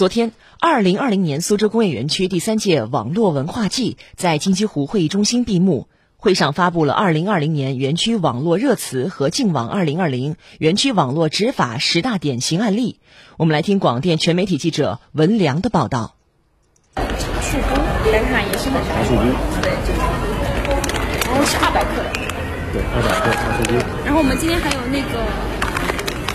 昨天，二零二零年苏州工业园区第三届网络文化季在金鸡湖会议中心闭幕。会上发布了二零二零年园区网络热词和净网二零二零园区网络执法十大典型案例。我们来听广电全媒体记者文良的报道。茶树菇，来看也是很茶树菇，对，然后是二百克的，对，二百克茶树菇。然后我们今天还有那个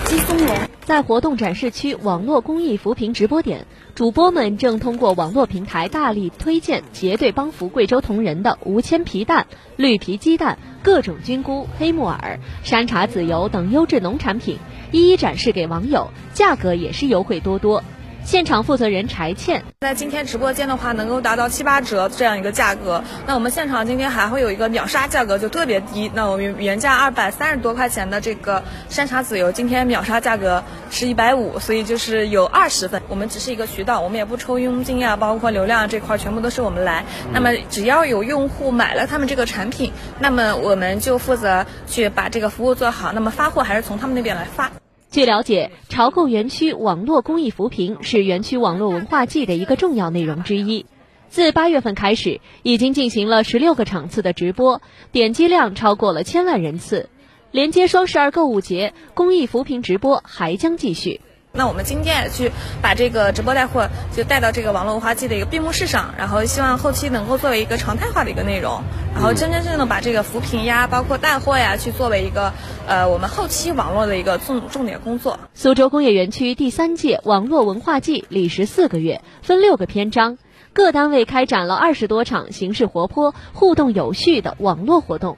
鸡松茸。在活动展示区网络公益扶贫直播点，主播们正通过网络平台大力推荐结对帮扶贵州铜仁的无铅皮蛋、绿皮鸡蛋、各种菌菇、黑木耳、山茶籽油等优质农产品，一一展示给网友，价格也是优惠多多。现场负责人柴倩在今天直播间的话，能够达到七八折这样一个价格。那我们现场今天还会有一个秒杀价格，就特别低。那我们原价二百三十多块钱的这个山茶籽油，今天秒杀价格是一百五，所以就是有二十份。我们只是一个渠道，我们也不抽佣金啊，包括流量这块全部都是我们来。那么只要有用户买了他们这个产品，那么我们就负责去把这个服务做好。那么发货还是从他们那边来发。据了解，潮购园区网络公益扶贫是园区网络文化季的一个重要内容之一。自八月份开始，已经进行了十六个场次的直播，点击量超过了千万人次。连接双十二购物节，公益扶贫直播还将继续。那我们今天也去把这个直播带货就带到这个网络文化季的一个闭幕式上，然后希望后期能够作为一个常态化的一个内容，然后真真正正的把这个扶贫呀，包括带货呀，去作为一个呃我们后期网络的一个重重点工作。苏州工业园区第三届网络文化季历时四个月，分六个篇章，各单位开展了二十多场形式活泼、互动有序的网络活动，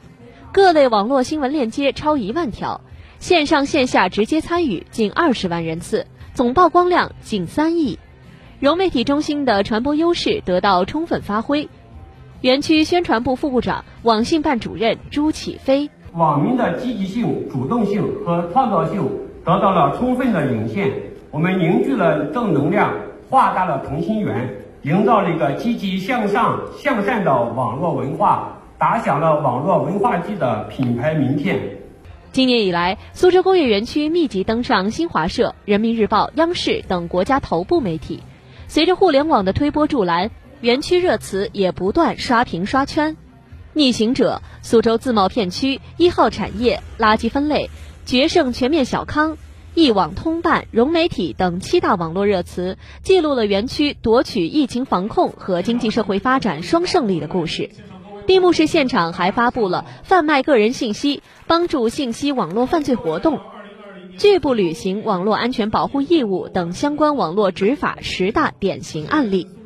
各类网络新闻链接超一万条。线上线下直接参与近二十万人次，总曝光量近三亿，融媒体中心的传播优势得到充分发挥。园区宣传部副部长、网信办主任朱启飞：网民的积极性、主动性和创造性得到了充分的涌现，我们凝聚了正能量，画大了同心圆，营造了一个积极向上、向善的网络文化，打响了网络文化季的品牌名片。今年以来，苏州工业园区密集登上新华社、人民日报、央视等国家头部媒体。随着互联网的推波助澜，园区热词也不断刷屏刷圈。逆行者、苏州自贸片区、一号产业、垃圾分类、决胜全面小康、一网通办、融媒体等七大网络热词，记录了园区夺取疫情防控和经济社会发展双胜利的故事。闭幕式现场还发布了贩卖个人信息、帮助信息网络犯罪活动、拒不履行网络安全保护义务等相关网络执法十大典型案例。